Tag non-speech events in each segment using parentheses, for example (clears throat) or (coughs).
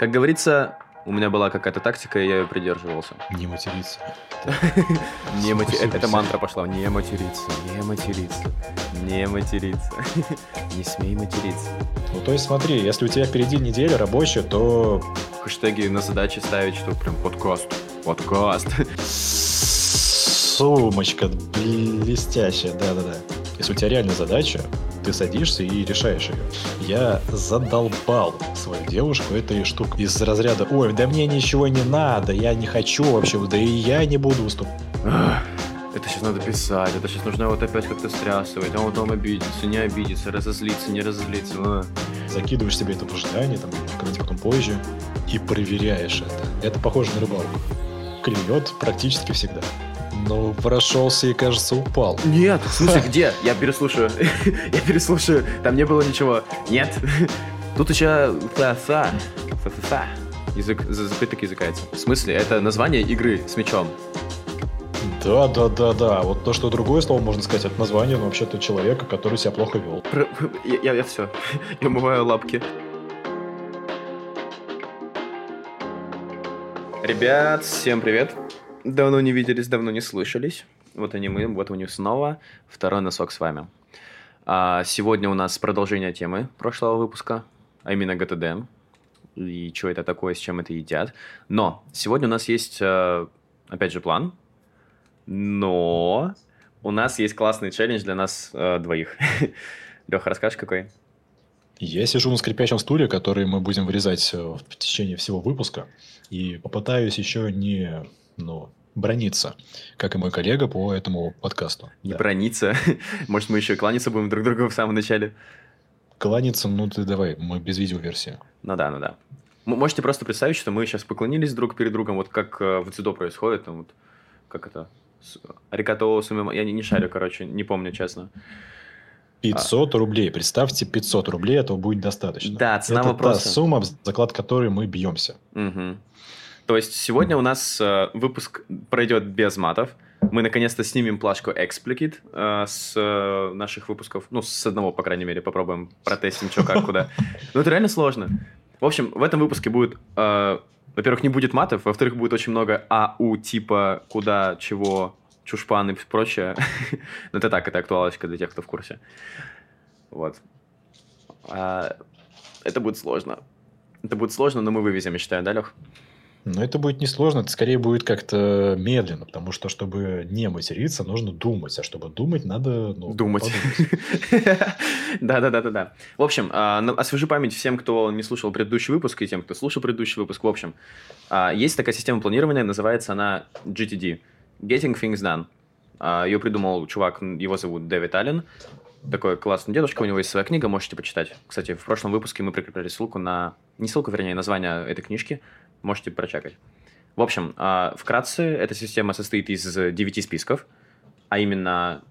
Как говорится, у меня была какая-то тактика, и я ее придерживался. Не материться. (laughs) Не. Спасибо Это, мантра пошла. Не материться, не материться, не материться. (laughs) Не смей материться. Ну, то есть смотри, если у тебя впереди неделя рабочая, то Хэштеги на задачи ставить, что прям подкаст. Подкаст. сумочка блестящая, да-да-да. Если у тебя реально задача, ты садишься и решаешь ее. Я задолбал свою девушку этой штукой из разряда «Ой, да мне ничего не надо, я не хочу вообще, да и я не буду выступать». Это сейчас надо писать, это сейчас нужно вот опять как-то стрясывать, а он потом обидится, не обидится, разозлиться, не разозлиться. А. Закидываешь себе это в ожидание, там, когда-нибудь потом позже, и проверяешь это. Это похоже на рыбалку. Клюет практически всегда. Но прошелся и, кажется, упал. Нет, в смысле, где? Я переслушаю. (laughs) Я переслушаю. Там не было ничего. Нет. Тут еще фа-фа. Фа-фа-фа. Язык, за- запяток языкается. В смысле, это название игры с мячом. Да, да, да, да. Вот то, что другое слово можно сказать, это название, ну, вообще-то человека, который себя плохо вел. Про- Я, я, все. Я умываю лапки. Ребят, всем привет. Давно не виделись, давно не слышались. Вот они мы, вот они снова. Второй носок с вами. А, сегодня у нас продолжение темы прошлого выпуска, а именно ГТД. И что это такое, с чем это едят. Но сегодня у нас есть, э, опять же, план. Но у нас есть классный челлендж для нас э, двоих. (laughs) Леха, расскажешь, какой? Я сижу на скрипящем стуле, который мы будем вырезать э, в течение всего выпуска, и попытаюсь еще не, ну, брониться, как и мой коллега по этому подкасту. Не Да. брониться. (laughs) Может, мы еще кланяться будем друг другу в самом начале? Кланяться, ну ты давай, мы без видеоверсии. Ну да, ну да. М- Можете просто представить, что мы сейчас поклонились друг перед другом, вот как э, в дзюдо происходит, там вот, как это, с- арикато сумима- я не, не шарю, короче, не помню, честно. 500 рублей, представьте, 500 рублей, этого будет достаточно. Да, цена Это вопроса. та сумма, в заклад которой мы бьемся. Мгм. То есть сегодня у нас э, выпуск пройдет без матов. Мы наконец-то снимем плашку Explicit э, с э, наших выпусков. Ну, с одного, по крайней мере, попробуем протестим, что как, куда. Ну, это реально сложно. В общем, в этом выпуске будет, э, во-первых, не будет матов, во-вторых, будет очень много АУ типа куда, чего, чушпан и прочее. (laughs) Ну, это так, это актуалочка для тех, кто в курсе. Вот. А, Это будет сложно. Это будет сложно, но мы вывезем, я считаю, да, Лех? Но это будет несложно, это скорее будет как-то медленно, потому что, чтобы не материться, нужно думать, а чтобы думать, надо ну, Думать. подумать. Да, да, да, да, да. В общем, а, на- освежу память всем, кто не слушал предыдущий выпуск, и тем, кто слушал предыдущий выпуск. В общем, а, есть такая система планирования, называется она GTD Getting Things Done. А, Ее придумал чувак, его зовут Дэвид Аллен. Такой классный дедушка, у него есть своя книга, можете почитать. Кстати, в прошлом выпуске мы прикрепляли ссылку на... Не ссылку, вернее, название этой книжки. Можете прочекать. В общем, а, вкратце, эта система состоит из 9 списков, а именно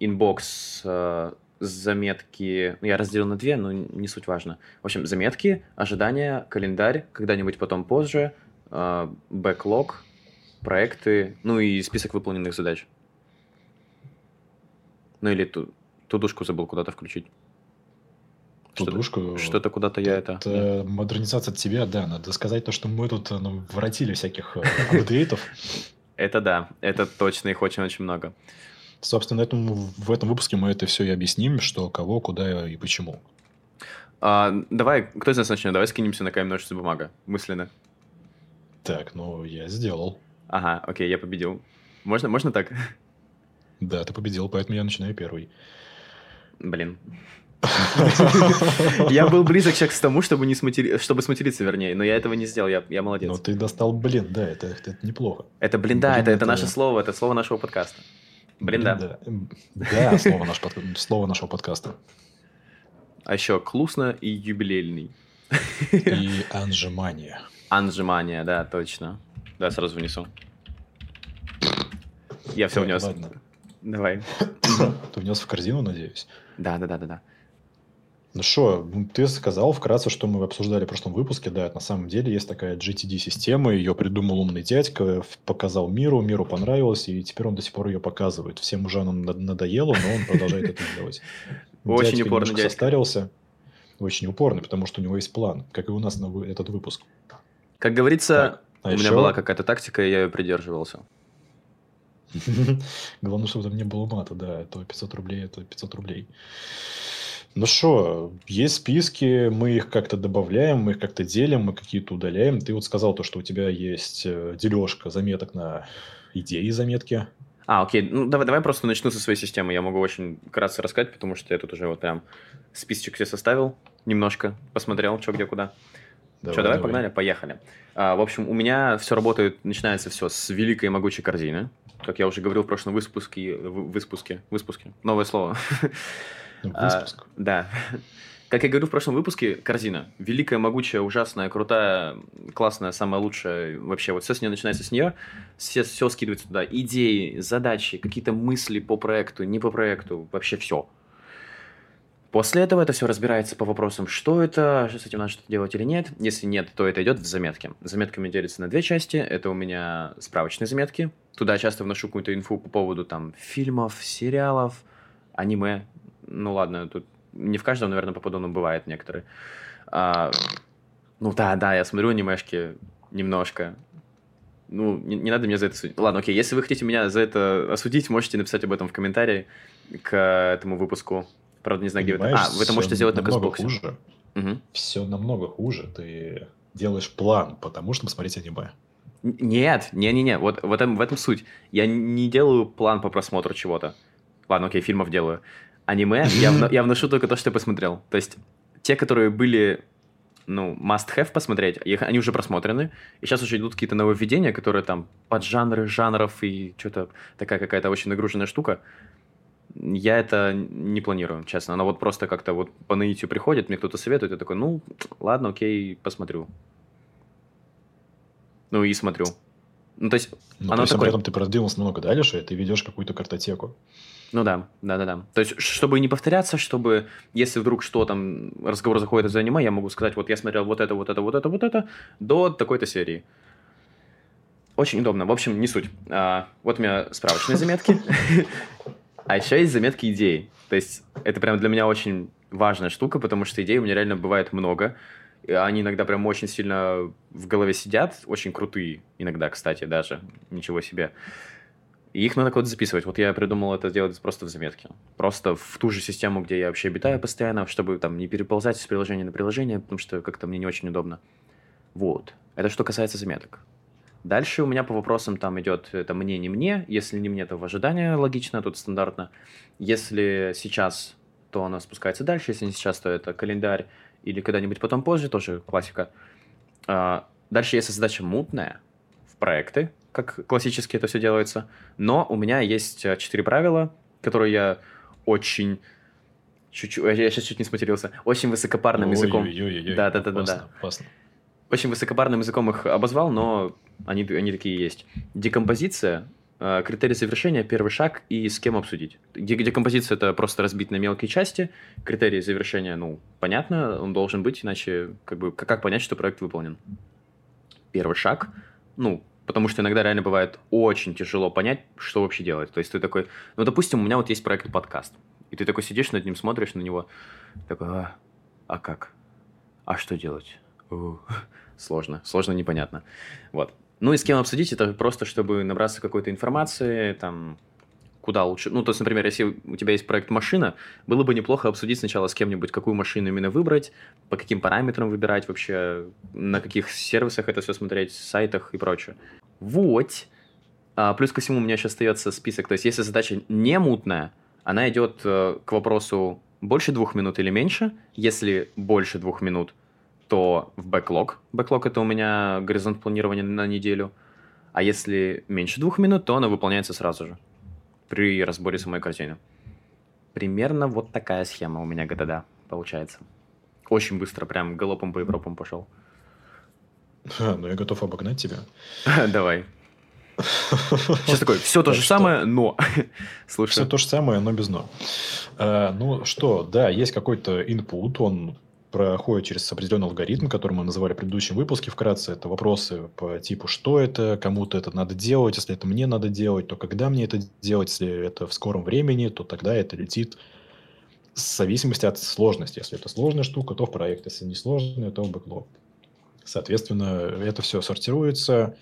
inbox, э, заметки, ну, я разделил на две, но не суть важно. В общем, заметки, ожидания, календарь, когда-нибудь потом позже, э, backlog, проекты, ну и список выполненных задач. Ну или ту, тудушку забыл куда-то включить. Что-то- Тудушку. Что-то куда-то я это... Это модернизация от тебя, да. Надо сказать то, что мы тут э, ну, воротили всяких э, апдейтов. Это да, это точно, их очень-очень много. Собственно, этому, в этом выпуске мы это все и объясним, что, кого, куда и почему. А, давай, кто из нас начнет? Давай скинемся на камень, ножницы, бумага. Мысленно. Так, ну, я сделал. Ага, окей, я победил. Можно, можно так? Да, ты победил, поэтому я начинаю первый. Блин. (laughs) Я был близок сейчас к тому, чтобы, не сматери... чтобы сматериться, вернее, но я этого не сделал, я, я молодец. Но ты достал, блин, да, это, это неплохо. Это блин, да, это, это наше слово, это слово нашего подкаста. Блин, да. Да, слово, наш под- слово нашего подкаста. А еще клусно и юбилейный. И (laughs) анжимания. Анжимания, да, точно. Да, сразу внесу. Я все внес. ладно. Давай. Ты внес в корзину, надеюсь? Да, да, да, да, да. Ну что, ты сказал вкратце, что мы обсуждали в прошлом выпуске. Да, на самом деле есть такая GTD-система, ее придумал умный дядька, показал миру, миру понравилось, и теперь он до сих пор ее показывает. Всем уже оно над- надоело, но он продолжает это делать. (laughs) Очень немножко дядька. состарился, очень упорный, потому что у него есть план, как и у нас на этот выпуск. Как говорится, а у меня была какая-то тактика, и я ее придерживался. (laughs) Главное, чтобы там не было мата, да, это 500 рублей, это 500 рублей. Ну что, есть списки, мы их как-то добавляем, мы их как-то делим, мы какие-то удаляем. Ты вот сказал то, что у тебя есть э, дележка заметок на идеи заметки. А, окей. Ну, давай, давай просто начну со своей системы. Я могу очень кратко рассказать, потому что я тут уже вот прям списочек себе составил немножко, посмотрел, что где куда. Давай, что, давай, давай, погнали, поехали. А, в общем, у меня все работает, начинается все с великой могучей корзины. Как я уже говорил в прошлом выпуске, выпуске, выпуске, новое слово. (laughs) Выпуск. А, да. Как я говорю в прошлом выпуске, корзина. Великая, могучая, ужасная, крутая, классная, самая лучшая. Вообще, вот все с нее начинается с нее. Все, все скидывается туда. Идеи, задачи, какие-то мысли по проекту, не по проекту. Вообще все. После этого это все разбирается по вопросам, что это, что с этим надо что-то делать или нет. Если нет, то это идет в заметки. Заметками делится на две части. Это у меня справочные заметки. Туда часто вношу какую-то инфу по поводу там фильмов, сериалов, аниме. Ну ладно, тут не в каждом, наверное, попаду, но бывает некоторые. А, ну да, да, я смотрю анимешки немножко. Ну, не, не надо меня за это судить. Ладно, окей, если вы хотите меня за это осудить, можете написать об этом в комментарии к этому выпуску. Правда, не знаю, где это. А, вы это можете сделать на Казбоксе. Хуже. Угу. Все намного хуже. Ты делаешь план, потому что посмотреть аниме. Нет, не-не-не, вот в этом, в этом суть. Я не делаю план по просмотру чего-то. Ладно, окей, фильмов делаю. Аниме (laughs) я, вно, я вношу только то, что я посмотрел. То есть те, которые были, ну, must-have посмотреть, их, они уже просмотрены. И сейчас уже идут какие-то нововведения, которые там под жанры жанров и что-то такая какая-то очень нагруженная штука. Я это не планирую, честно. Она вот просто как-то вот по наитию приходит, мне кто-то советует, я такой, ну, ладно, окей, посмотрю. Ну и смотрю. Ну, то есть, ну, оно то есть, такое... при этом ты продвинулся много дальше, и ты ведешь какую-то картотеку. Ну да, да, да, да. То есть, чтобы не повторяться, чтобы, если вдруг что там, разговор заходит из аниме, я могу сказать, вот я смотрел вот это, вот это, вот это, вот это, до такой-то серии. Очень удобно. В общем, не суть. А, вот у меня справочные заметки. А еще есть заметки идей. То есть это прям для меня очень важная штука, потому что идей у меня реально бывает много. Они иногда прям очень сильно в голове сидят, очень крутые иногда, кстати, даже. Ничего себе. И их надо куда-то записывать. Вот я придумал это делать просто в заметке. Просто в ту же систему, где я вообще обитаю постоянно, чтобы там не переползать из приложения на приложение, потому что как-то мне не очень удобно. Вот. Это что касается заметок. Дальше у меня по вопросам там идет это мне, не мне. Если не мне, то в ожидании логично, тут стандартно. Если сейчас, то она спускается дальше. Если не сейчас, то это календарь или когда-нибудь потом позже, тоже классика. А, дальше, если задача мутная, в проекты, как классически это все делается. Но у меня есть э, четыре правила, которые я очень чуть-чуть, я сейчас чуть не сматерился, очень высокопарным языком. Да, да, да, да, да. Очень высокопарным языком их обозвал, но они, они такие есть. Декомпозиция, э, критерий завершения, первый шаг и с кем обсудить. Декомпозиция это просто разбить на мелкие части. Критерий завершения, ну, понятно, он должен быть, иначе как бы как понять, что проект выполнен. Первый шаг, ну, потому что иногда реально бывает очень тяжело понять, что вообще делать. То есть ты такой, ну, допустим, у меня вот есть проект подкаст, и ты такой сидишь над ним, смотришь на него, такой, а, а как? А что делать? (laughs) сложно, сложно, непонятно. Вот. Ну и с кем обсудить, это просто, чтобы набраться какой-то информации, там, куда лучше. Ну, то есть, например, если у тебя есть проект машина, было бы неплохо обсудить сначала с кем-нибудь, какую машину именно выбрать, по каким параметрам выбирать вообще, на каких сервисах это все смотреть, сайтах и прочее. Вот. А, плюс ко всему у меня еще остается список. То есть, если задача не мутная, она идет э, к вопросу больше двух минут или меньше. Если больше двух минут, то в бэклог. Бэклог это у меня горизонт планирования на неделю. А если меньше двух минут, то она выполняется сразу же при разборе самой картины. Примерно вот такая схема у меня ГТД получается. Очень быстро, прям галопом по Европам пошел. А, (laughs) ну я готов обогнать тебя. (laughs) Давай. (laughs) Сейчас такой, все то же самое, но. Слушай. Все то же самое, но без но. А, ну что, да, есть какой-то input, он проходит через определенный алгоритм, который мы называли в предыдущем выпуске. Вкратце это вопросы по типу, что это, кому-то это надо делать, если это мне надо делать, то когда мне это делать, если это в скором времени, то тогда это летит в зависимости от сложности. Если это сложная штука, то в проект, если не сложная, то в бэклог. Соответственно, это все сортируется.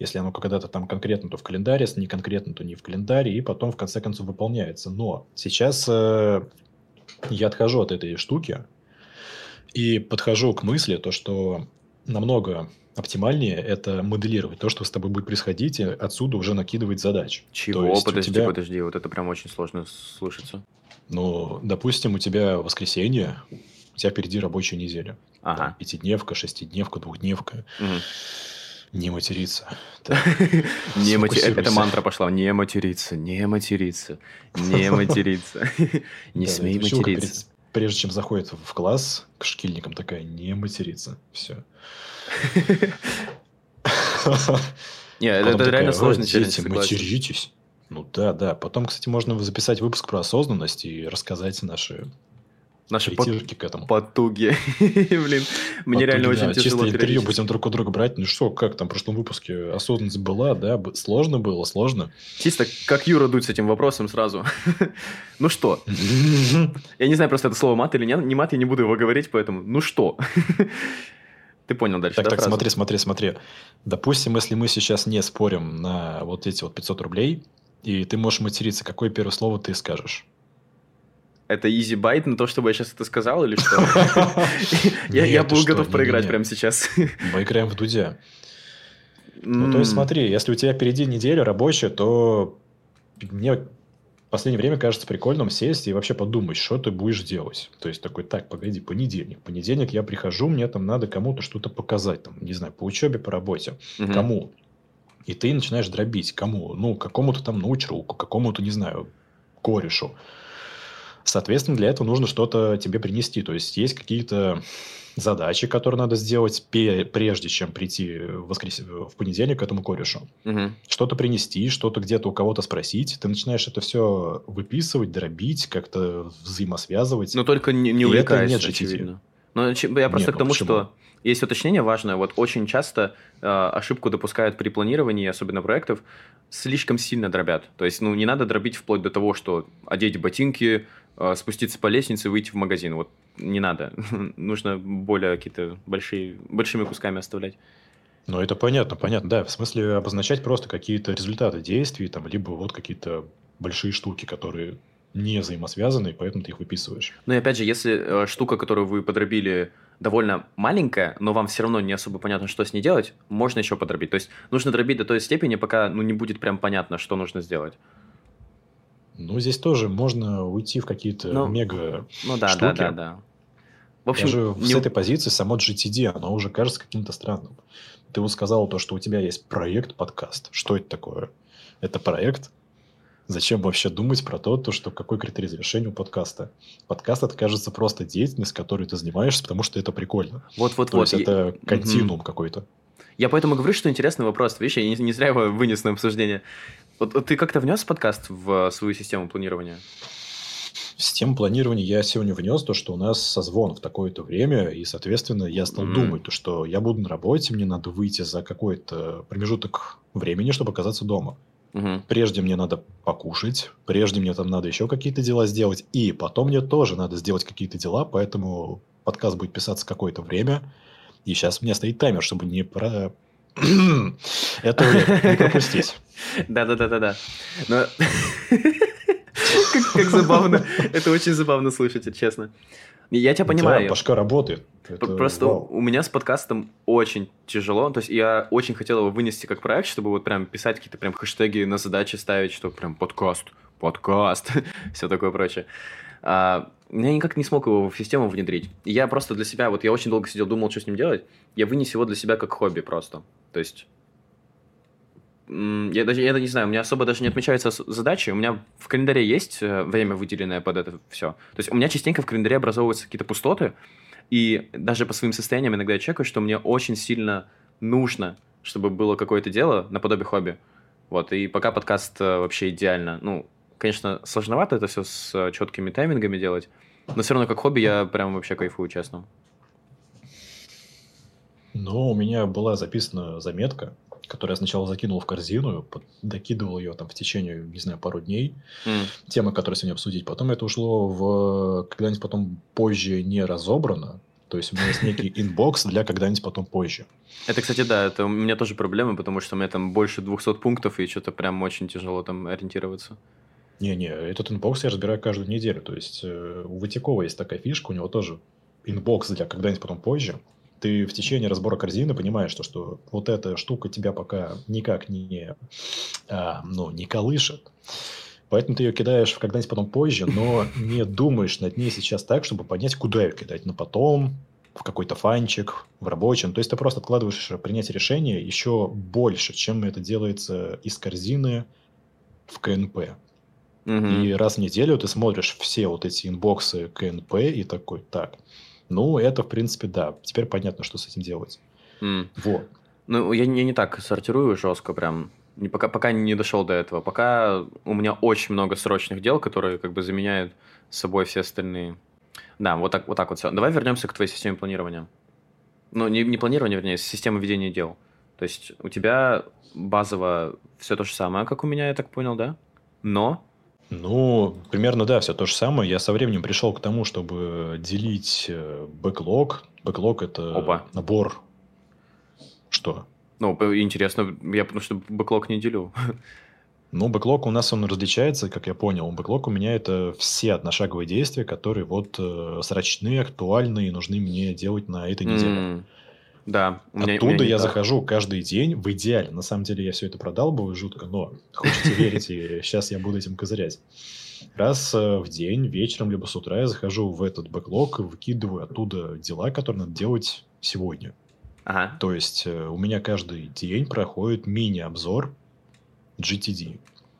Если оно когда-то там конкретно, то в календаре, если не конкретно, то не в календаре, и потом в конце концов выполняется. Но сейчас э, я отхожу от этой штуки и подхожу к мысли, то, что намного оптимальнее это моделировать то, что с тобой будет происходить, и отсюда уже накидывать задач. Чего? То есть подожди, тебя- подожди, вот это прям очень сложно слышится. Ну, допустим, у тебя воскресенье, тебя впереди рабочая неделя. Там Ага. пятидневка, шестидневка, двухдневка. Мгм. Не материться. (laughs) Не сфокусируйся. Это мантра пошла. Не материться, не материться, не (laughs) материться. (laughs) Не смей материться. Прежде чем заходит в класс к шкильникам, такая, не материться. Все. Не, это это реально челлендж, Дети, материтесь. Ну да, да. Потом, кстати, можно записать выпуск про осознанность и рассказать наши Наши притирки к этому. потуги. (laughs) Блин, мне реально да, очень тяжело Чисто интервью будем друг у друга брать. Ну что, как там в прошлом выпуске осознанность была, да? Сложно было, сложно. Чисто как Юра дуть с этим вопросом сразу. (laughs) Ну что? Я не знаю, просто это слово мат или нет. Не мат, я не буду его говорить, поэтому ну что? (laughs) Ты понял дальше, Так, да, так, фразу? смотри, смотри, смотри. Допустим, если мы сейчас не спорим на вот эти вот 500 рублей, и ты можешь материться, какое первое слово ты скажешь? Это easy байт на то, чтобы я сейчас это сказал или что? (laughs) Я ты был готов проиграть прямо сейчас. Мы играем в Дудя. Ну, то есть, смотри, если у тебя впереди неделя рабочая, то мне в последнее время кажется прикольным сесть и вообще подумать, что ты будешь делать. То есть, такой, так, погоди, понедельник. Понедельник я прихожу, мне там надо кому-то что-то показать, там, не знаю, по учебе, по работе. мгм. Кому? И ты начинаешь дробить. Кому? Ну, какому-то там научруку, какому-то, не знаю, корешу. Соответственно, для этого нужно что-то тебе принести. То есть, есть какие-то задачи, которые надо сделать прежде, чем прийти в, воскрес... в понедельник к этому корешу. Мгм. Что-то принести, что-то где-то у кого-то спросить. Ты начинаешь это все выписывать, дробить, как-то взаимосвязывать. Но только не, не увлекаясь, нет очевидно. Но я просто Нет, к ну тому, почему? что есть уточнение важное. Вот очень часто э, ошибку допускают при планировании, особенно проектов, слишком сильно дробят. То есть, ну, не надо дробить вплоть до того, что одеть ботинки, спуститься по лестнице, выйти в магазин. Вот не надо. (laughs) Нужно более какие-то большие, большими кусками оставлять. Ну, это понятно, понятно. Да, в смысле обозначать просто какие-то результаты действий, там, либо вот какие-то большие штуки, которые не взаимосвязаны, и поэтому ты их выписываешь. Ну и опять же, если э, штука, которую вы подробили, довольно маленькая, но вам все равно не особо понятно, что с ней делать, можно еще подробить. То есть нужно дробить до той степени, пока ну, не будет прям понятно, что нужно сделать. Ну, здесь тоже можно уйти в какие-то Ну, мега... Ну да, Штуки. да, да, да. В общем, Даже не- с этой позиции само GTD, оно уже кажется каким-то странным. Ты вот сказал то, что у тебя есть проект подкаст. Что это такое? Это проект? Зачем вообще думать про то, то, что какой критерий завершения у подкаста? Подкаст это, кажется, просто деятельность, которой ты занимаешься, потому что это прикольно. вот, вот, То вот. есть Я- это континуум какой-то. Я поэтому говорю, что интересный вопрос. Видишь, я не, не зря его вынес на обсуждение. Вот, ты как-то внес подкаст в э, свою систему планирования? Систему планирования я сегодня внес то, что у нас созвон в такое-то время, и, соответственно, я стал Мгм. думать, то, что я буду на работе, мне надо выйти за какой-то промежуток времени, чтобы оказаться дома. Мгм. Прежде мне надо покушать, прежде мне там надо еще какие-то дела сделать, и потом мне тоже надо сделать какие-то дела, поэтому подкаст будет писаться какое-то время, и сейчас у меня стоит таймер, чтобы не про... (clears throat) Это не пропустить. Да-да-да-да-да. Но- Как как забавно. Это очень забавно слышать, честно. Я тебя Да, понимаю. башка работает. П- Это Просто вау. у меня с подкастом очень тяжело. То есть я очень хотел его вынести как проект, чтобы вот прям писать какие-то прям хэштеги на задачи ставить, что прям подкаст, подкаст, (laughs) все такое прочее. А, я никак не смог его в систему внедрить. Я просто для себя, вот я очень долго сидел, думал, что с ним делать. Я вынес его для себя как хобби просто. То есть я даже я не знаю, у меня особо даже не отмечаются задачи. У меня в календаре есть э, время, выделенное под это все. То есть у меня частенько в календаре образовываются какие-то пустоты, и даже по своим состояниям иногда я чекаю, что мне очень сильно нужно, чтобы было какое-то дело наподобие хобби. Вот, и пока подкаст э, вообще идеально. Ну, конечно, сложновато это все с э, четкими таймингами делать, но все равно как хобби я прям вообще кайфую, честно. Но у меня была записана заметка, которую я сначала закинул в корзину, докидывал ее там в течение, не знаю, пару дней. М, Темы, которые сегодня обсудить. Потом это ушло в... Когда-нибудь потом позже не разобрано. То есть у меня есть некий inbox для когда-нибудь потом позже. Это, кстати, да, это у меня тоже проблема, потому что у меня там больше 200 пунктов, и что-то прям очень тяжело там ориентироваться. Не-не, этот inbox я разбираю каждую неделю. То есть э, у Ватякова есть такая фишка, у него тоже inbox для когда-нибудь потом позже. Ты в течение разбора корзины понимаешь, что, что вот эта штука тебя пока никак не, а, ну, не колышет. Поэтому ты ее кидаешь когда-нибудь потом позже, но (laughs) не думаешь над ней сейчас так, чтобы понять, куда ее кидать. На потом, в какой-то фанчик, в рабочем. То есть ты просто откладываешь принятие решения еще больше, чем это делается из корзины в КНП. Угу. И раз в неделю ты смотришь все вот эти инбоксы КНП и такой, так, ну, это, в принципе, да. Теперь понятно, что с этим делать. Mm. Вот. Ну, я, я не так сортирую жестко прям не, пока, пока не дошел до этого. Пока у меня очень много срочных дел, которые как бы заменяют собой все остальные. Да, вот так вот, так вот все. Давай вернемся к твоей системе планирования. Ну, не, не планирования, вернее, система ведения дел. То есть у тебя базово все то же самое, как у меня, я так понял, да? Но ну, примерно, да, все то же самое. Я со временем пришел к тому, чтобы делить э, бэклог. Бэклог – это Опа. набор... Что? Ну, интересно, я потому что бэклог не делю. Ну, бэклог у нас он различается, как я понял. Бэклог у меня это все одношаговые действия, которые вот э, срочные, актуальные и нужны мне делать на этой неделе. Mm. Да. У меня, Оттуда у меня я так. захожу каждый день в идеале. На самом деле я все это продал бы жутко, но хочется верить, и сейчас я буду этим козырять. Раз э, в день, вечером, либо с утра я захожу в этот бэклог и выкидываю оттуда дела, которые надо делать сегодня. Ага. То есть э, у меня каждый день проходит мини-обзор GTD.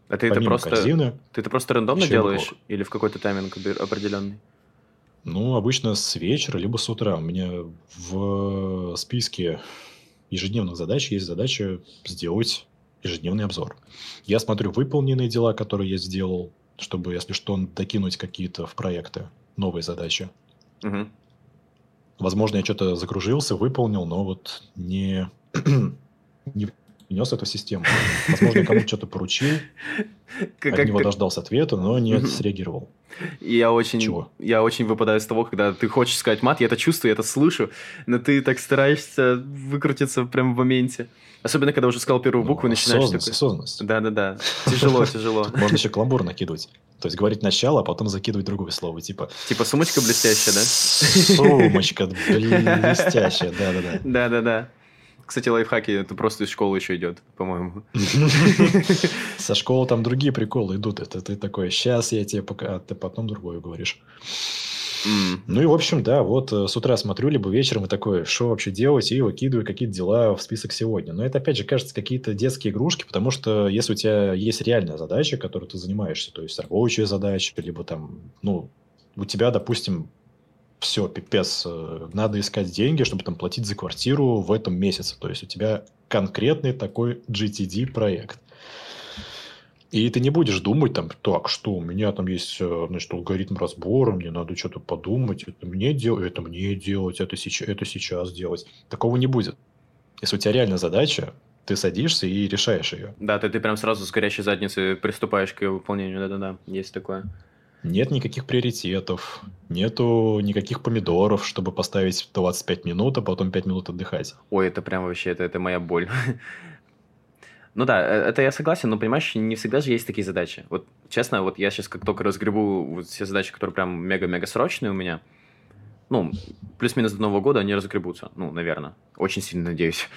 А ты это просто, корзины, ты это просто рандомно делаешь бэклог. или в какой-то тайминг определенный? Ну, обычно с вечера, либо с утра. У меня в списке ежедневных задач есть задача сделать ежедневный обзор. Я смотрю выполненные дела, которые я сделал, чтобы, если что, докинуть какие-то в проекты новые задачи. Угу. Возможно, я что-то закружился, выполнил, но вот не, (clears throat) не внес эту систему. Возможно, кому-то что-то поручил, как, от него дождался ответа, но не среагировал. Я очень, Чего? я очень выпадаю с того, когда ты хочешь сказать мат, я это чувствую, я это слышу, но ты так стараешься выкрутиться прямо в моменте. Особенно, когда уже сказал первую букву, ну, начинаешь... Осознанность, такой... осознанность. Да-да-да. Тяжело, (laughs) тяжело. Можно еще кламбур накидывать. То есть говорить начало, а потом закидывать другое слово. Типа... Типа сумочка блестящая, да? Сумочка блестящая, да-да-да. (laughs) Да-да-да. Кстати, лайфхаки, это просто из школы еще идет, по-моему. (laughs) Со школы там другие приколы идут. Это ты такой, сейчас я тебе пока, а ты потом другое говоришь. Ну и, в общем, да, вот э, с утра смотрю, либо вечером и такой, что вообще делать, и выкидываю какие-то дела в список сегодня. Но это, опять же, кажется, какие-то детские игрушки, потому что если у тебя есть реальная задача, которой ты занимаешься, то есть рабочая задача, либо там, ну, у тебя, допустим, все, пипец, э, надо искать деньги, чтобы там платить за квартиру в этом месяце. То есть у тебя конкретный такой GTD проект. И ты не будешь думать там, так, что у меня там есть, э, значит, алгоритм разбора, мне надо что-то подумать, это мне делать, это мне делать, это сейчас, это сейчас делать. Такого не будет. Если у тебя реально задача, ты садишься и решаешь ее. Да, ты, ты прям сразу с горящей задницы приступаешь к ее выполнению, да-да-да, есть такое. Нет никаких приоритетов, нету никаких помидоров, чтобы поставить 25 минут, а потом 5 минут отдыхать. Ой, это прям вообще, это, это моя боль. (laughs) Ну да, э, это я согласен, но понимаешь, не всегда же есть такие задачи. Вот честно, вот я сейчас как только разгребу все задачи, которые прям мега-мега срочные у меня, ну, плюс-минус до Нового года они разгребутся. Ну, наверное. Очень сильно надеюсь.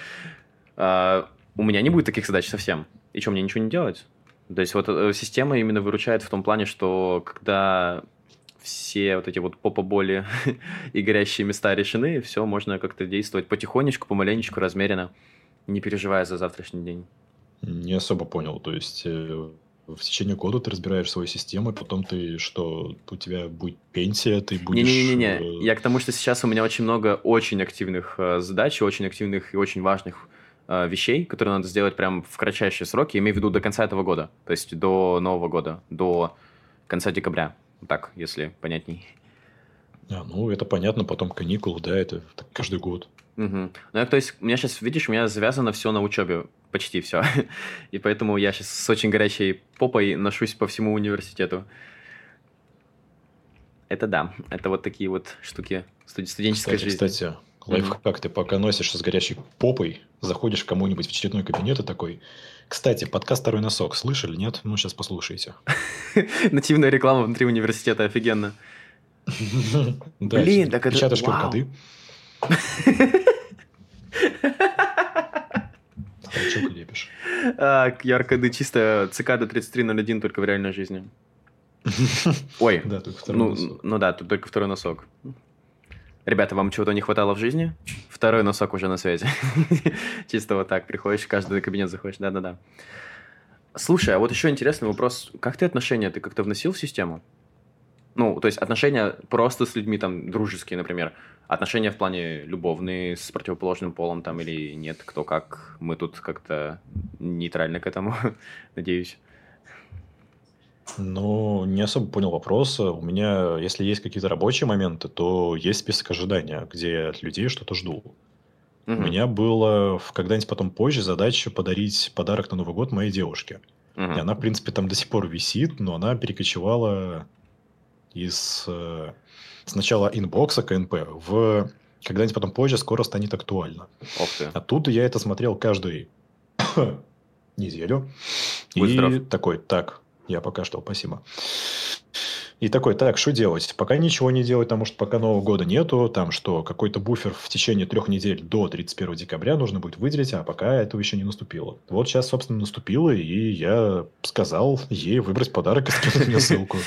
А, у меня не будет таких задач совсем. И что, мне ничего не делать? То есть вот э, система именно выручает в том плане, что когда все вот эти вот попа-боли (laughs) и горящие места решены, все, можно как-то действовать потихонечку, помаленечку, размеренно, не переживая за завтрашний день. Не особо понял. То есть э, в течение года ты разбираешь свою систему, и потом ты что, у тебя будет пенсия, ты будешь... Не-не-не, э, я к тому, что сейчас у меня очень много очень активных задач, очень активных и очень важных вещей, которые надо сделать прям в кратчайшие сроки, имею в виду до конца этого года, то есть до Нового года, до конца декабря, так, если понятней. А, ну, это понятно, потом каникулы, да, это каждый год. Угу. Ну, я, то есть, у меня сейчас, видишь, у меня завязано все на учебе, почти все. (laughs) И поэтому я сейчас с очень горячей попой ношусь по всему университету. Это да. Это вот такие вот штуки студ- студенческой Кстати, жизни. кстати, лайфхак, ты пока носишься с горящей попой, заходишь к кому-нибудь в очередной кабинет и такой, кстати, подкаст «Второй носок» слышали, нет? Ну, сейчас послушайте. (laughs) Нативная реклама внутри университета, офигенно. (laughs) Блин, так это- Печатаешь. А чё ты лепишь? А, QR-коды чисто цикада 3301 только в реальной жизни. (laughs) Ой, Да, только второй ну, носок. ну да, тут только второй носок. Ребята, вам чего-то не хватало в жизни? Второй носок уже на свете. (laughs) Чисто вот так приходишь, в каждый кабинет заходишь. Да-да-да. Слушай, а вот еще интересный вопрос. Как ты отношения, ты как-то вносил в систему? Ну, то есть отношения просто с людьми, там, дружеские, например. Отношения в плане любовные с противоположным полом там или нет, кто как. Мы тут как-то нейтрально к этому, (laughs) надеюсь. Ну, не особо понял вопроса. У меня, если есть какие-то рабочие моменты, то есть список ожидания, где я от людей что-то жду. У Мгм, меня было когда-нибудь потом позже задача подарить подарок на Новый год моей девушке. мгм. И она, в принципе, там до сих пор висит, но она перекочевала из э, сначала инбокса КНП в когда-нибудь потом позже скоро станет актуально. Ох ты. Оттуда я это смотрел каждую (coughs) неделю. Будь и здоров. такой, так, я пока что, спасибо. И такой, так, что делать? Пока ничего не делать, потому что пока Нового года нету, там что, какой-то буфер в течение трех недель до 31 декабря нужно будет выделить, а пока этого еще не наступило. Вот сейчас, собственно, наступило, и я сказал ей выбрать подарок и скинуть мне ссылку.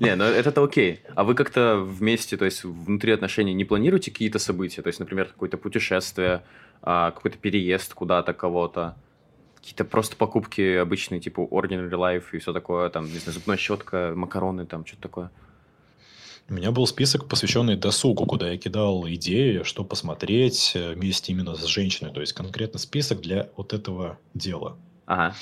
Не, ну это-то окей. А вы как-то вместе, то есть внутри отношений не планируете какие-то события? То есть, например, какое-то путешествие, а, какой-то переезд куда-то кого-то? Какие-то просто покупки обычные, типа Ordinary Life и все такое, там, не знаю, зубная щетка, макароны, там, что-то такое. У меня был список, посвященный досугу, куда я кидал идеи, что посмотреть э, вместе именно с женщиной. То есть, конкретно список для вот этого дела. Ага.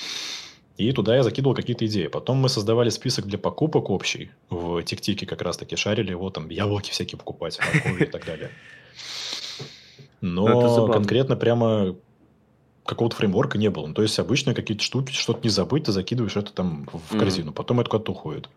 И туда я закидывал какие-то идеи. Потом мы создавали список для покупок общий. В ТикТике как раз-таки шарили его, там, яблоки всякие покупать, морковь и так далее. (laughs) Ну, Но конкретно прямо какого-то фреймворка не было. Ну, то есть, обычно какие-то штуки, что-то не забыть, ты закидываешь это там в корзину. Потом это куда-то уходит.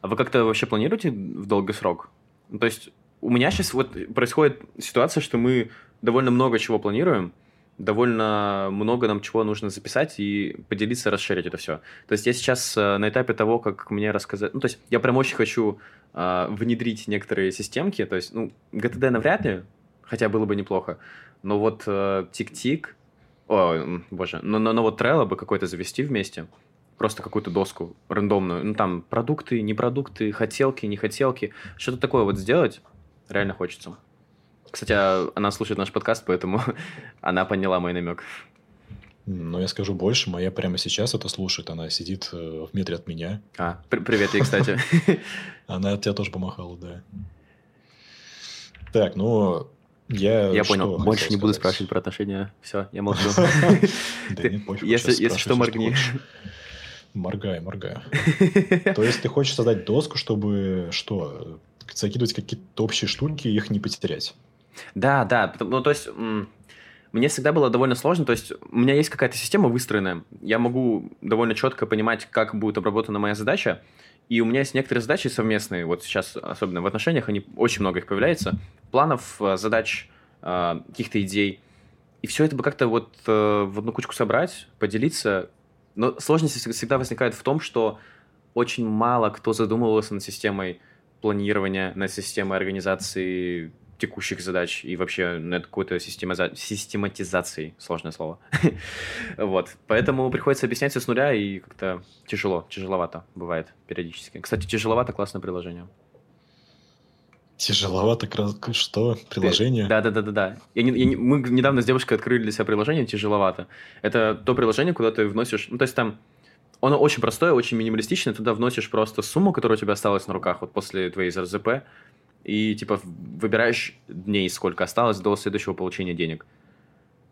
А вы как-то вообще планируете в долгий срок? Ну, То есть у меня сейчас вот происходит ситуация, что мы довольно много чего планируем, довольно много нам чего нужно записать и поделиться, расширить это все. То есть я сейчас э, на этапе того, как мне рассказать... Ну, то есть я прям очень хочу э, внедрить некоторые системки, то есть, ну, GTD навряд ли, хотя было бы неплохо, но вот э, Тик-Тик, о, боже, но, но, но вот Trello бы какой-то завести вместе, просто какую-то доску рандомную, ну там продукты, не продукты, хотелки, не хотелки, что-то такое вот сделать реально хочется. Кстати, а она слушает наш подкаст, поэтому (laughs) она поняла мой намек. Но я скажу больше, моя прямо сейчас это слушает. Она сидит э, в метре от меня. А, при- привет ей, кстати. (laughs) Она от тебя тоже помахала, да. Так, ну, я Я понял. Больше не буду спрашивать про отношения. Все, я молчу. (laughs) Если что, моргни. хочешь. Моргай, моргай. (laughs) То есть ты хочешь создать доску, чтобы что? Закидывать какие-то общие штуки и их не потерять. Да, да. Ну, то есть, мне всегда было довольно сложно. То есть, у меня есть какая-то система выстроенная. Я могу довольно четко понимать, как будет обработана моя задача. И у меня есть некоторые задачи совместные. Вот сейчас, особенно в отношениях, они очень много их появляется. Планов, э, задач, э, каких-то идей. И все это бы как-то вот э, в одну кучку собрать, поделиться. Но сложность всег- всегда возникает в том, что очень мало кто задумывался над системой планирования, над системой организации текущих задач и вообще над какой-то системаза- систематизацией, сложное слово. (laughs) Вот. Поэтому приходится объяснять все с нуля, и как-то тяжело, тяжеловато бывает периодически. Кстати, тяжеловато классное приложение. Тяжеловато, что? Приложение? Да, да, да, да, да. Я не- я не- мы недавно с девушкой открыли для себя приложение тяжеловато. Это то приложение, куда ты вносишь. Ну, то есть там оно очень простое, очень минималистичное. Туда вносишь просто сумму, которая у тебя осталась на руках вот после твоей РЗП, и типа выбираешь дней, сколько осталось до следующего получения денег.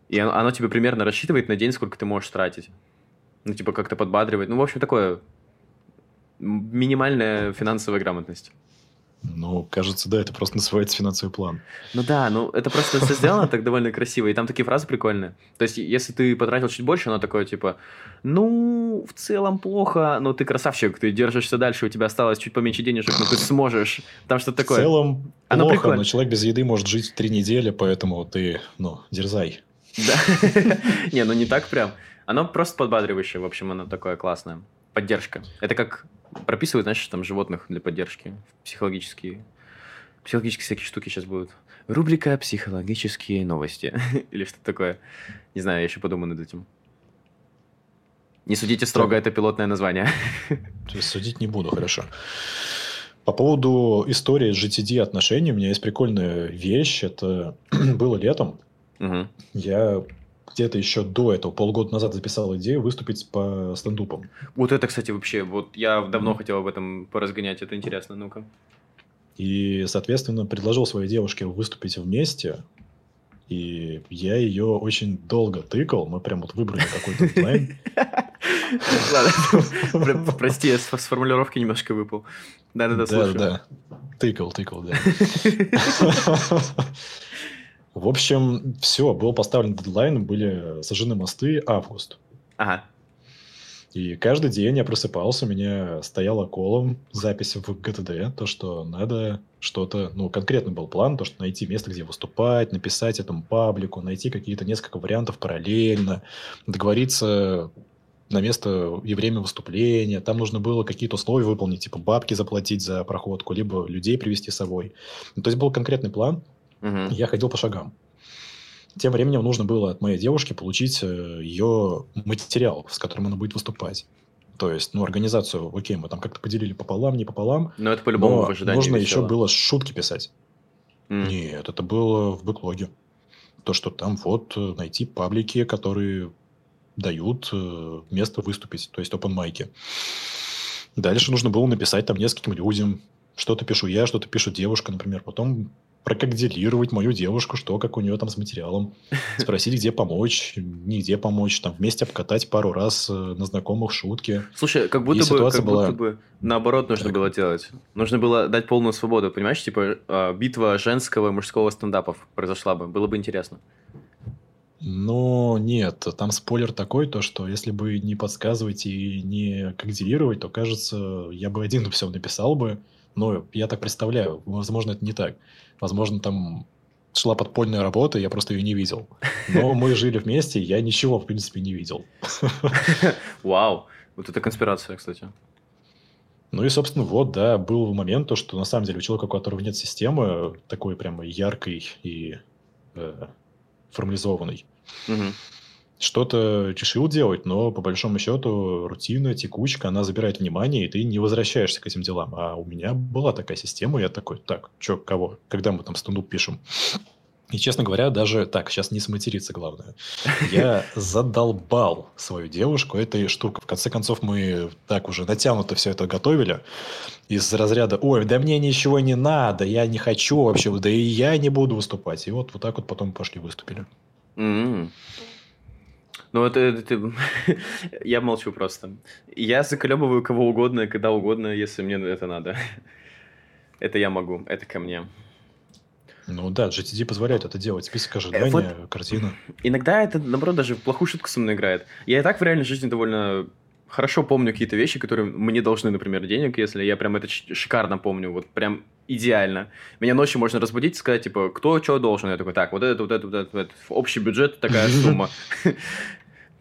И оно, оно тебе примерно рассчитывает на день, сколько ты можешь тратить. Ну, типа, как-то подбадривает. Ну, в общем, такое минимальная финансовая грамотность. Ну, кажется, да, это просто называется финансовый план. Ну да, ну это просто все сделано так довольно красиво, и там такие фразы прикольные. То есть, если ты потратил чуть больше, оно такое, типа, ну, в целом плохо, но ты красавчик, ты держишься дальше, у тебя осталось чуть поменьше денежек, но ты сможешь. Там что-то такое. В целом Оно плохо, прикольно. но человек без еды может жить три недели, поэтому ты, ну, дерзай. Да. (laughs) Не, ну не так прям. Оно просто подбадривающее, в общем, оно такое классное. Поддержка. Это как прописывают, знаешь, там животных для поддержки. Психологические. Психологические всякие штуки сейчас будут. Рубрика «Психологические новости». (laughs) Или что такое. Не знаю, я еще подумаю над этим. Не судите строго, это пилотное название. (laughs) Судить не буду, хорошо. По поводу истории GTD отношений, у меня есть прикольная вещь. Это (clears throat) было летом. Мгм. Я где-то еще до этого, полгода назад записал идею выступить по стендупам. Вот это, кстати, вообще, вот я давно хотел об этом поразгонять, это интересно, ну-ка. И, соответственно, предложил своей девушке выступить вместе. И я ее очень долго тыкал. Мы прям вот выбрали какой-то дедлайн. (laughs) Ладно, (laughs) про- прости, я с с формулировки немножко выпал. Да-да-да, слушаю. да. Тыкал, тыкал, да. (laughs) В общем, все, был поставлен дедлайн, были сожжены мосты, август. Ага. И каждый день я просыпался, у меня стояла колом запись в ГТД, то, что надо что-то, ну, конкретно был план, то, что найти место, где выступать, написать этому паблику, найти какие-то несколько вариантов параллельно, договориться на место и время выступления. Там нужно было какие-то условия выполнить, типа бабки заплатить за проходку, либо людей привести с собой. Ну, то есть был конкретный план, Мгм. я ходил по шагам. Тем временем нужно было от моей девушки получить э, ее материал, с которым она будет выступать. То есть, ну, организацию, окей, мы там как-то поделили пополам, не пополам. Но это по-любому в ожидании нужно еще было шутки писать. М. Нет, это было в бэклоге. То, что там вот э, найти паблики, которые дают э, место выступить, то есть open майки. Дальше нужно было написать там нескольким людям. Что-то пишу я, что-то пишет девушка, например. Потом прокоделировать мою девушку, что, как у нее там с материалом. (laughs) Спросить, где помочь, нигде помочь. Там вместе обкатать пару раз э, на знакомых шутки. Слушай, как будто И бы, как будто была- бы наоборот нужно Так. было делать. Нужно было дать полную свободу, понимаешь? Типа э, битва женского и мужского стендапов произошла бы. Было бы интересно. Но нет, там спойлер такой, то что если бы не подсказывать и не координировать, то, кажется, я бы один все написал бы. Но я так представляю, возможно, это не так. Возможно, там шла подпольная работа, я просто ее не видел. Но мы жили вместе, я ничего, в принципе, не видел. Вау. Вот это конспирация, кстати. Ну и, собственно, вот, да, был момент, то, что на самом деле у человека, у которого нет системы, такой прямо яркой и э, формализованной, Мгм. Что-то решил делать, но по большому счету рутина, текучка, она забирает внимание, и ты не возвращаешься к этим делам. А у меня была такая система, я такой, так, что, кого? Когда мы там стендуп пишем? И, честно говоря, даже так, сейчас не сматериться главное. Я (laughs) задолбал свою девушку этой штукой. В конце концов, мы так уже натянуто все это готовили. Из разряда, ой, да мне ничего не надо, я не хочу вообще, да и я не буду выступать. И вот, вот так вот потом пошли выступили. М. Ну, это, это ты- (laughs) Я молчу просто. Я заколебываю кого угодно, когда угодно, если мне это надо. (laughs) Это я могу, это ко мне. Ну да, GTD позволяет это делать. Список Э, ожидания, картина. Иногда это, наоборот, даже в плохую шутку со мной играет. Я и так в реальной жизни довольно хорошо помню какие-то вещи, которые мне должны, например, денег, если я прям это шикарно помню, вот прям идеально. Меня ночью можно разбудить и сказать, типа, кто что должен? Я такой, так, вот это, вот это, вот это, вот это. общий бюджет такая сумма. (laughs)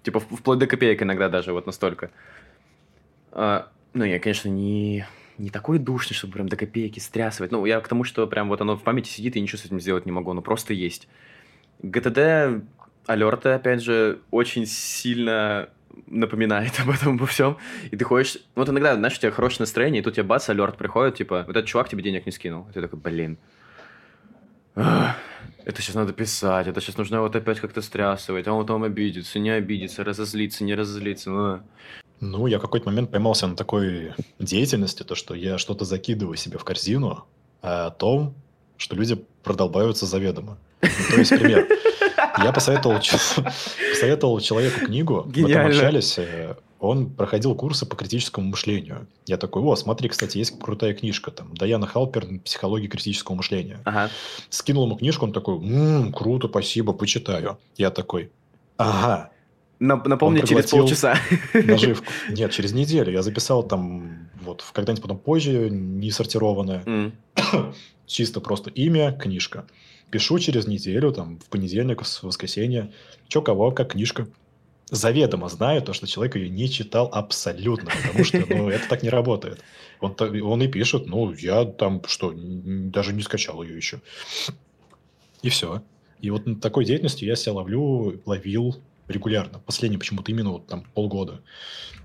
Типа, вплоть до копеек иногда даже, вот настолько. А, Ну, я, конечно, не не такой душный, чтобы прям до копейки стрясывать. Ну, я к тому, что прям вот оно в памяти сидит, и ничего с этим сделать не могу, оно просто есть. ГТД алерты, опять же, очень сильно напоминает (laughs) об этом обо всем. И ты ходишь... Вот иногда, знаешь, у тебя хорошее настроение, и тут тебе бац, алерт приходит, типа, вот этот чувак тебе денег не скинул. И ты такой, блин. Это сейчас надо писать, это сейчас нужно вот опять как-то стрясывать, а он там обидится, не обидится, разозлиться, не разозлиться. Ну, Ну, я в какой-то момент поймался на такой деятельности, то, что я что-то закидываю себе в корзину, а о том, что люди продолбаются заведомо. Ну, то есть, пример. Я посоветовал, (laughs) посоветовал человеку книгу, мы там Гениально. общались, э, он проходил курсы по критическому мышлению. Я такой, о, смотри, кстати, есть крутая книжка, там, Даяна Халпер «Психология критического мышления». Ага. Скинул ему книжку, он такой, м-м, круто, спасибо, почитаю. Я такой, ага. Напомни через полчаса. (laughs) Наживку. Нет, через неделю. Я записал там, вот, когда-нибудь потом позже, не сортированное. Mm. (coughs) Чисто просто имя, книжка. Пишу через неделю, там, в понедельник, в воскресенье. Че, кого, как книжка заведомо знаю то, что человек ее не читал абсолютно, потому что ну, это так не работает. Он, он и пишет, ну, я там что, даже не скачал ее еще. И все. И вот на такой деятельностью я себя ловлю, ловил регулярно. Последний почему-то именно вот там полгода.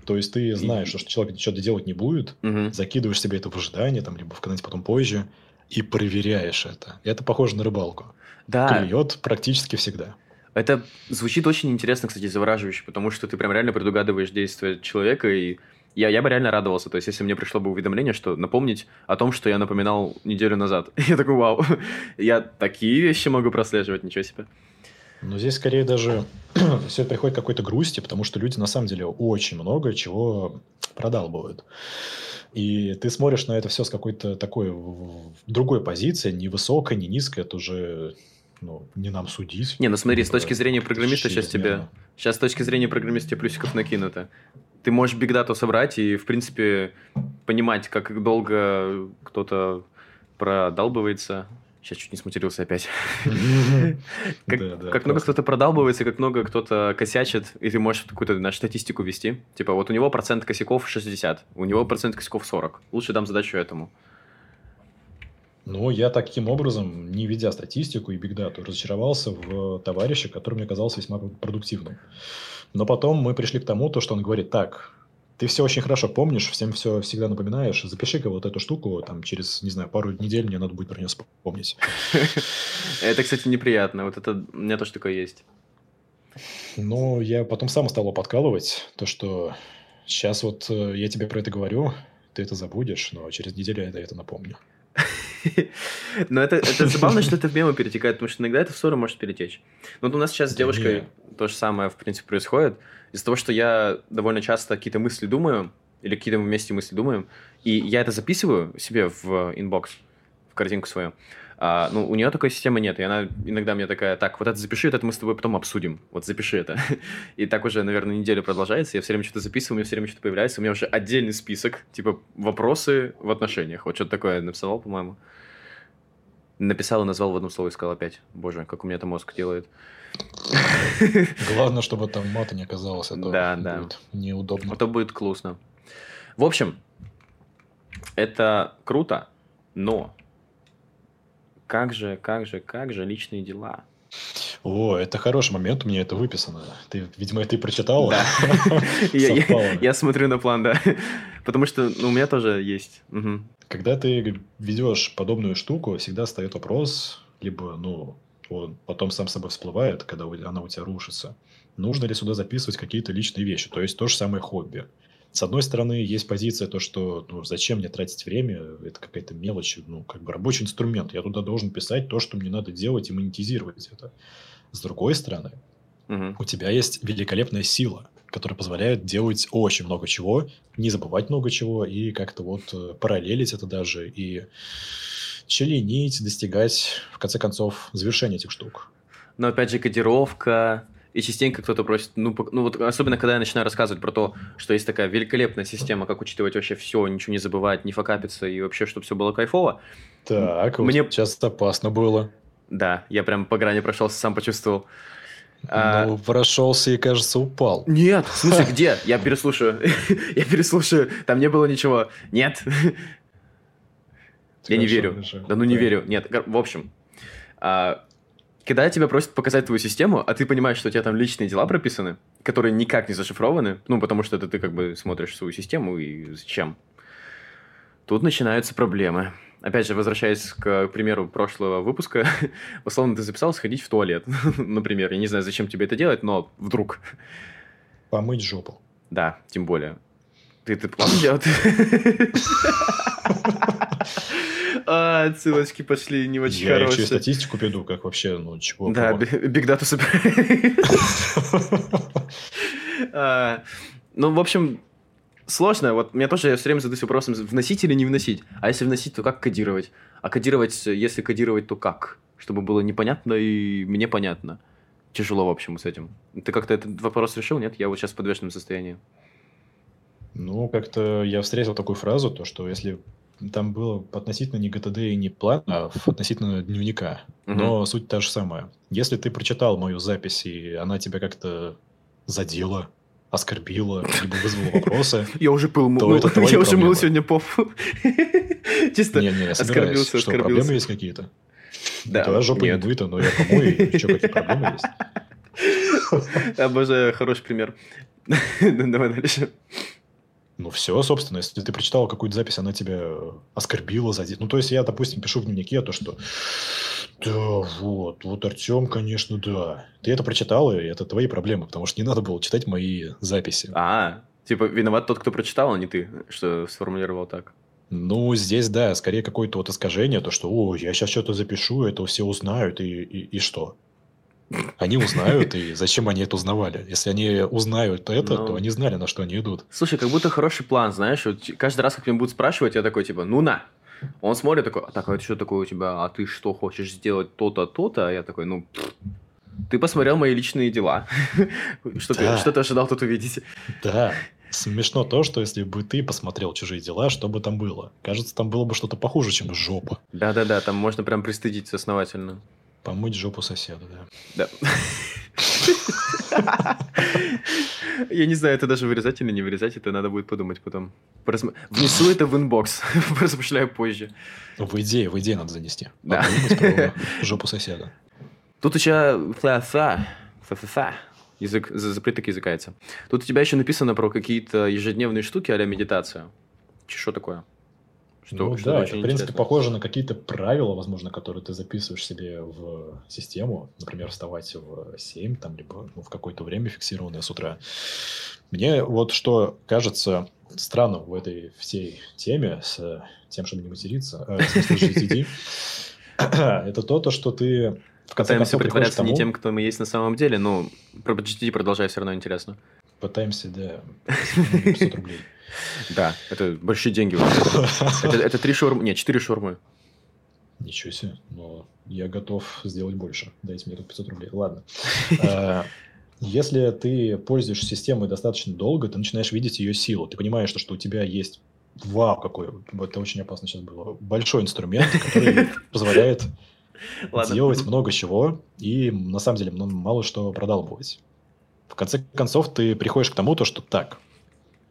То есть ты знаешь, что человек что-то делать не будет, угу. закидываешь себе это в ожидание, там, либо в когда-нибудь потом позже, и проверяешь это. И это похоже на рыбалку. Да. Клюет практически всегда. Это звучит очень интересно, кстати, завораживающе, потому что ты прям реально предугадываешь действия человека, и я, я бы реально радовался. То есть, если мне пришло бы уведомление, что напомнить о том, что я напоминал неделю назад. (laughs) Я такой, вау, я такие вещи могу прослеживать, ничего себе. Но здесь скорее даже (clears throat) все приходит к какой-то грусти, потому что люди на самом деле очень много чего продалбывают. И ты смотришь на это все с какой-то такой другой позиции, не высокой, не низкой, это уже ну, не нам судить. Не, ну смотри, с точки зрения программиста сейчас тебе... Сейчас с точки зрения программиста тебе плюсиков накинуто. Ты можешь бигдату собрать и, в принципе, понимать, как долго кто-то продалбывается. Сейчас чуть не сматерился опять. (laughs) Как много кто-то продалбывается, как много кто-то косячит, и ты можешь какую-то на статистику вести. Типа, вот у него процент косяков 60, у него процент косяков 40. Лучше дам задачу этому. Но я таким образом, не ведя статистику и бигдату, разочаровался в товарище, который мне казался весьма продуктивным. Но потом мы пришли к тому, то, что он говорит, так, ты все очень хорошо помнишь, всем все всегда напоминаешь, запиши-ка вот эту штуку, там, через, не знаю, пару недель мне надо будет про нее вспомнить. (laughs) Это, кстати, неприятно, вот это у меня тоже такое есть. Ну, я потом сам стал подкалывать, то, что сейчас вот э, я тебе про это говорю, ты это забудешь, но через неделю я это напомню. (laughs) Но это, это забавно, что это в мемы перетекает, потому что иногда это в ссору может перетечь. Ну, вот у нас сейчас с девушкой то же самое, в принципе, происходит. Из-за того, что я довольно часто какие-то мысли думаю, или какие-то вместе мысли думаем, и я это записываю себе в inbox, в корзинку свою. А, ну, у нее такой системы нет, и она иногда мне такая, так, вот это запиши, вот это мы с тобой потом обсудим, вот запиши это. (laughs) И так уже, наверное, неделю продолжается, я все время что-то записываю, у меня все время что-то появляется, у меня уже отдельный список, типа, вопросы в отношениях, вот что-то такое написал, по-моему. Написал и назвал в одном слове, и сказал опять, боже, как у меня это мозг делает. (laughs) Главное, чтобы там мата не оказалось, а то да, да. будет неудобно. А то будет классно. В общем, это круто, но как же, как же, как же личные дела? О, это хороший момент, у меня это выписано. Ты, видимо, это и прочитал. Да. (laughs) Я смотрю на план, да. (laughs) Потому что ну, у меня тоже есть. Когда ты ведешь подобную штуку, всегда встает вопрос, либо, ну, он потом сам собой всплывает, когда она у тебя рушится. Нужно ли сюда записывать какие-то личные вещи? То есть то же самое хобби. С одной стороны, есть позиция то, что ну, зачем мне тратить время, это какая-то мелочь, ну, как бы рабочий инструмент. Я туда должен писать то, что мне надо делать и монетизировать это. С другой стороны, угу. у тебя есть великолепная сила, которая позволяет делать очень много чего, не забывать много чего и как-то вот э, параллелить это даже и членить, достигать, в конце концов, завершения этих штук. Но опять же, кодировка, и частенько кто-то просит, ну, ну вот особенно когда я начинаю рассказывать про то, что есть такая великолепная система, как учитывать вообще все, ничего не забывать, не фокапиться и вообще, чтобы все было кайфово. Так, мне часто опасно было. Да, я прям по грани прошелся, сам почувствовал. А, ну, а... прошелся и, кажется, упал. Нет, в смысле, (laughs) где? Я переслушаю. (laughs) я переслушаю. Там не было ничего. Нет. Я не верю. Да ну не верю. Нет, в общем, а, когда тебя просят показать твою систему, а ты понимаешь, что у тебя там личные дела прописаны, которые никак не зашифрованы, ну, потому что это ты как бы смотришь свою систему и зачем. Тут начинаются проблемы. Опять же, возвращаясь к примеру прошлого выпуска, (laughs) условно ты записал сходить в туалет, (laughs) например. Я не знаю, зачем тебе это делать, но вдруг. Помыть жопу. Да, тем более. Ты, ты помнишь? (laughs) А, отсылочки пошли не очень Я хорошие. еще статистику веду, как вообще, ну, чего. Да, биг дату собираю. А, Ну, в общем, сложно. Вот меня тоже я все время задаюсь вопросом, вносить или не вносить. А если вносить, то как кодировать? А кодировать, если кодировать, то как? Чтобы было непонятно и мне понятно. Тяжело, в общем, с этим. Ты как-то этот вопрос решил, нет? Я вот сейчас в подвешенном состоянии. Ну, как-то я встретил такую фразу, то, что если там было относительно не ГТД и не план, а относительно дневника. Угу. Но суть та же самая. Если ты прочитал мою запись, и она тебя как-то задела, оскорбила, либо вызвала вопросы. (laughs) Я уже пыл это Я уже мыл сегодня поп. (laughs) Чисто оскорбился, Что, проблемы есть какие-то? Да. Твоя жопа не выта, но я помою, и (laughs) что, какие проблемы есть? Обожаю, хороший пример. Давай дальше. Все, собственно, если ты прочитал какую-то запись, она тебя оскорбила, задела. Ну, то есть, я, допустим, пишу в дневнике то, что да, вот, вот Артем, конечно, да. Ты это прочитал, и это твои проблемы, потому что не надо было читать мои записи. А, типа, виноват тот, кто прочитал, а не ты, что сформулировал так. Ну, здесь, да, скорее какое-то вот искажение, то, что, о, я сейчас что-то запишу, это все узнают, и, и, и что? Они узнают, и зачем они это узнавали? Если они узнают это, ну... то они знали, на что они идут. Слушай, как будто хороший план, знаешь, вот каждый раз, как меня будут спрашивать, я такой, типа, ну на, он смотрит такой, так, а это что такое у тебя? А ты что, хочешь сделать то-то, то-то? А я такой, ну, ты посмотрел мои личные дела. (laughs) что, ты, что ты ожидал тут увидеть? Да. Смешно то, что если бы ты посмотрел чужие дела, что бы там было? Кажется, там было бы что-то похуже, чем жопа. Да-да-да, там можно прям пристыдиться основательно. Помыть жопу соседа, да. Да. Я не знаю, это даже вырезать или не вырезать, это надо будет подумать потом. Внесу это в inbox, (laughs) размышляю позже. Ну, в идее, в идее надо занести. Да. жопу соседа. Тут еще язык, запреток языкается. Тут у тебя еще написано про какие-то ежедневные штуки а медитация. Что такое? Что, ну что да, это, в принципе, похоже на какие-то правила, возможно, которые ты записываешь себе в систему. Например, вставать в 7, там, либо ну, в какое-то время фиксированное с утра. Мне вот что кажется странным в этой всей теме с тем, чтобы не материться, э, GTD, (coughs) это то, то, что ты в конце Пытаемся притворяться тому... не тем, кто мы есть на самом деле, но про GTD продолжай, все равно интересно. Пытаемся, да, 500 рублей. (laughs) Да, это большие деньги. Это три шаурмы, нет, четыре шаурмы. Ничего себе, но я готов сделать больше. Дайте мне тут 500 рублей. Ладно. (laughs) А, если ты пользуешься системой достаточно долго, ты начинаешь видеть ее силу. Ты понимаешь, что, что у тебя есть вау, какой, это очень опасно сейчас было, большой инструмент, который (laughs) позволяет делать много чего и на самом деле мало что продалбывать. В конце концов, ты приходишь к тому, то, что так,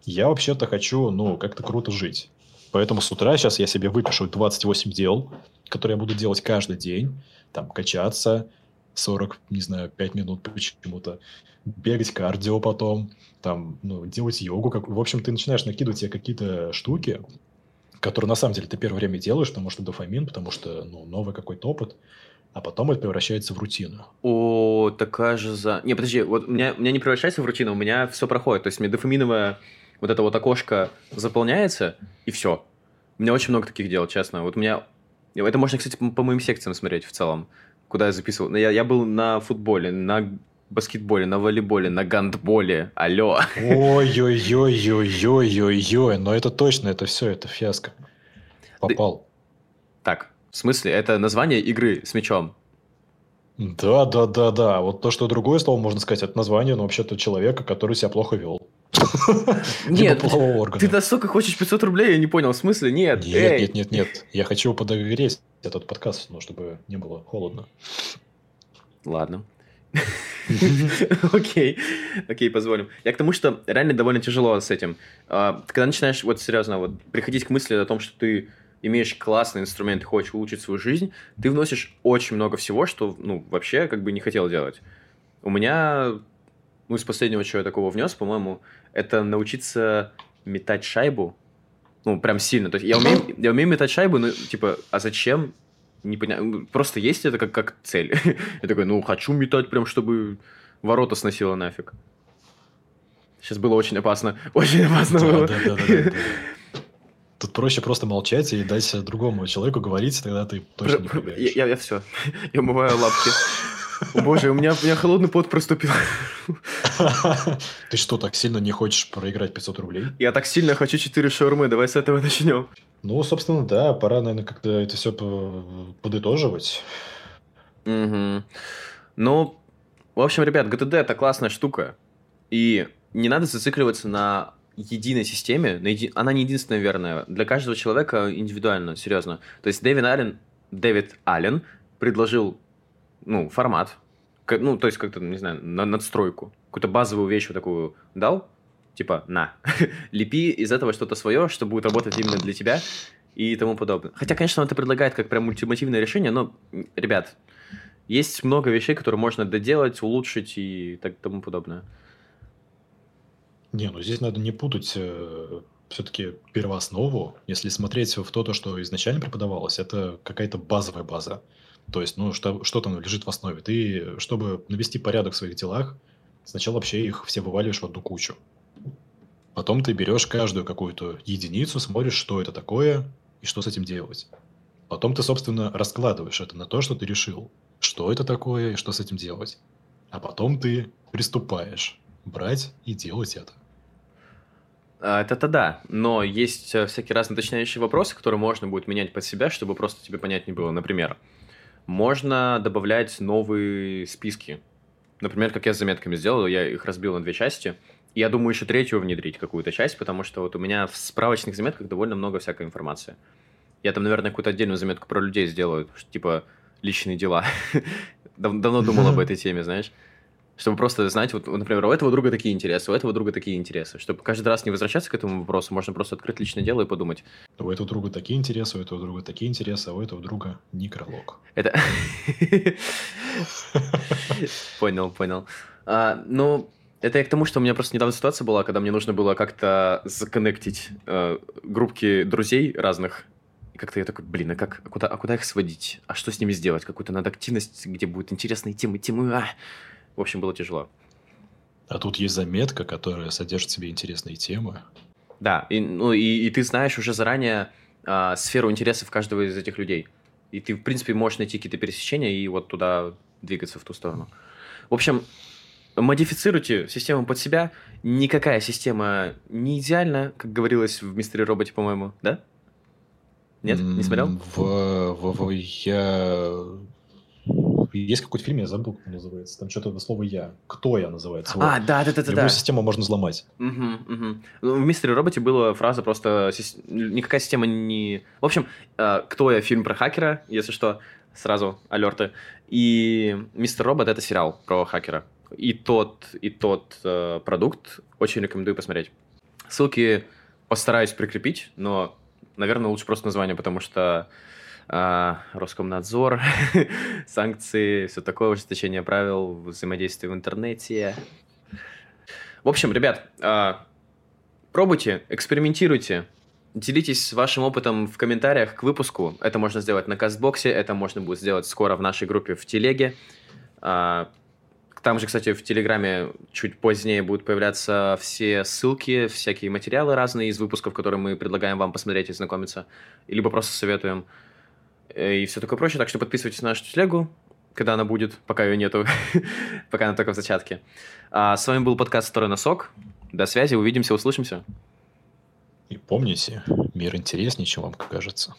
я вообще-то хочу, ну, как-то круто жить. Поэтому с утра сейчас я себе выпишу 28 дел, которые я буду делать каждый день. Там, качаться 40, не знаю, 5 минут почему-то. Бегать кардио потом. Там, ну, делать йогу. Как... В общем, ты начинаешь накидывать себе какие-то штуки, которые на самом деле ты первое время делаешь, потому что дофамин, потому что, ну, новый какой-то опыт а потом это превращается в рутину. О, такая же за... Не, подожди, вот у меня, у меня не превращается в рутину, у меня все проходит. То есть мне дофаминовая вот это вот окошко заполняется, и все. У меня очень много таких дел, честно. Вот у меня... Это можно, кстати, по моим секциям смотреть в целом, куда я записывал. Я, я был на футболе, на баскетболе, на волейболе, на гандболе. Алло. Ой-ой-ой-ой-ой-ой-ой. Но это точно, это все, это фиаско. Попал. Так, в смысле? Это название игры с мячом. Да, да, да, да. Вот то, что другое слово можно сказать, это название, но вообще-то человека, который себя плохо вел. (laughs) Нет, ты настолько хочешь 500 рублей, я не понял, в смысле? Нет, нет, нет, нет, нет. Я хочу подогреть этот подкаст, но чтобы не было холодно. Ладно. (laughs) Окей, окей, позволим. Я к тому, что реально довольно тяжело с этим. А, когда начинаешь, вот серьезно, вот приходить к мысли о том, что ты имеешь классный инструмент и хочешь улучшить свою жизнь, ты вносишь очень много всего, что, ну, вообще как бы не хотел делать. У меня, ну, из последнего, что я такого внес, по-моему, это научиться метать шайбу. Ну, прям сильно. То есть я умею, я умею метать шайбу, но, типа, а зачем? Не понятно. Просто есть это как, как цель. (laughs) я такой, ну, хочу метать прям, чтобы ворота сносило нафиг. Сейчас было очень опасно. (laughs) Очень опасно да, было. Да, да, да, да, да. Тут проще просто молчать и дать другому человеку говорить, тогда ты точно не проверишь. Я, я, я все. Я умываю лапки. О боже, у меня, у меня холодный пот проступил. (laughs) Ты что, так сильно не хочешь проиграть 500 рублей? Я так сильно хочу 4 шаурмы, давай с этого начнем. Ну, собственно, да, пора, наверное, как-то это все подытоживать. Угу. Ну, в общем, ребят, GTD это классная штука. И не надо зацикливаться на единой системе, на еди... она не единственная верная. Для каждого человека индивидуально, серьезно. То есть Дэвид Аллен, Дэвид Аллен предложил ну, формат, ну, то есть как-то, не знаю, на надстройку, какую-то базовую вещь вот такую дал, типа, на, (laughs) лепи из этого что-то свое, что будет работать именно для тебя и тому подобное. Хотя, конечно, он это предлагает как прям ультимативное решение, но, ребят, есть много вещей, которые можно доделать, улучшить и так тому подобное. Не, ну здесь надо не путать э, все-таки первооснову. Если смотреть в то, то, что изначально преподавалось, это какая-то базовая база. То есть, ну, что, что там лежит в основе. Ты, чтобы навести порядок в своих делах, сначала вообще их все вываливаешь в одну кучу. Потом ты берешь каждую какую-то единицу, смотришь, что это такое и что с этим делать. Потом ты, собственно, раскладываешь это на то, что ты решил, что это такое и что с этим делать. А потом ты приступаешь брать и делать это. А, Это-то да, но есть э, всякие разные уточняющие вопросы, которые можно будет менять под себя, чтобы просто тебе понятнее было. Например, можно добавлять новые списки. Например, как я с заметками сделал, я их разбил на две части. Я думаю еще третью внедрить какую-то часть, потому что вот у меня в справочных заметках довольно много всякой информации. Я там, наверное, какую-то отдельную заметку про людей сделаю, типа личные дела. (laughs) Давно думал об (laughs) этой теме, знаешь чтобы просто знать, вот, например, у этого друга такие интересы, у этого друга такие интересы, чтобы каждый раз не возвращаться к этому вопросу, можно просто открыть личное дело и подумать. У этого друга такие интересы, у этого друга такие интересы, а у этого друга некролог. Это... (laughs) Понял, понял. А, ну, это я к тому, что у меня просто недавно ситуация была, когда мне нужно было как-то законнектить э, группки друзей разных. И как-то я такой, блин, а как, а куда, а куда их сводить? А что с ними сделать? Какую-то надо активность, где будут интересные темы, темы, а... В общем, было тяжело. А тут есть заметка, которая содержит в себе интересные темы. Да, и, ну, и, и ты знаешь уже заранее а, сферу интересов каждого из этих людей. И ты, в принципе, можешь найти какие-то пересечения и вот туда двигаться в ту сторону. В общем, модифицируйте систему под себя. Никакая система не идеальна, как говорилось в «Мистере Роботе», по-моему, да? Нет? Не смотрел? В, в, в, я есть какой-то фильм, я забыл, как он называется. Там что-то слово «я». «Кто я» называется. А, вот. да, да, да, Любую да. систему можно взломать. Угу, угу. В «Мистере Роботе» была фраза просто «никакая система не...» В общем, э, «Кто я» фильм про хакера, если что, сразу алерты. И «Мистер Робот» — это сериал про хакера. И тот, и тот э, продукт очень рекомендую посмотреть. Ссылки постараюсь прикрепить, но, наверное, лучше просто название, потому что а, Роскомнадзор, (laughs) санкции, все такое, ужесточение правил, взаимодействие в интернете. В общем, ребят, а, пробуйте, экспериментируйте, делитесь вашим опытом в комментариях к выпуску. Это можно сделать на Кастбоксе, это можно будет сделать скоро в нашей группе в Телеге. А, там же, кстати, в Телеграме чуть позднее будут появляться все ссылки, всякие материалы разные из выпусков, которые мы предлагаем вам посмотреть и знакомиться, либо просто советуем. Э, и все такое прочее. Так что подписывайтесь на нашу телегу, когда она будет, пока ее нету, (laughs) пока она только в зачатке. А с вами был подкаст «Второй носок». До связи, увидимся, услышимся. И помните, мир интереснее, чем вам кажется.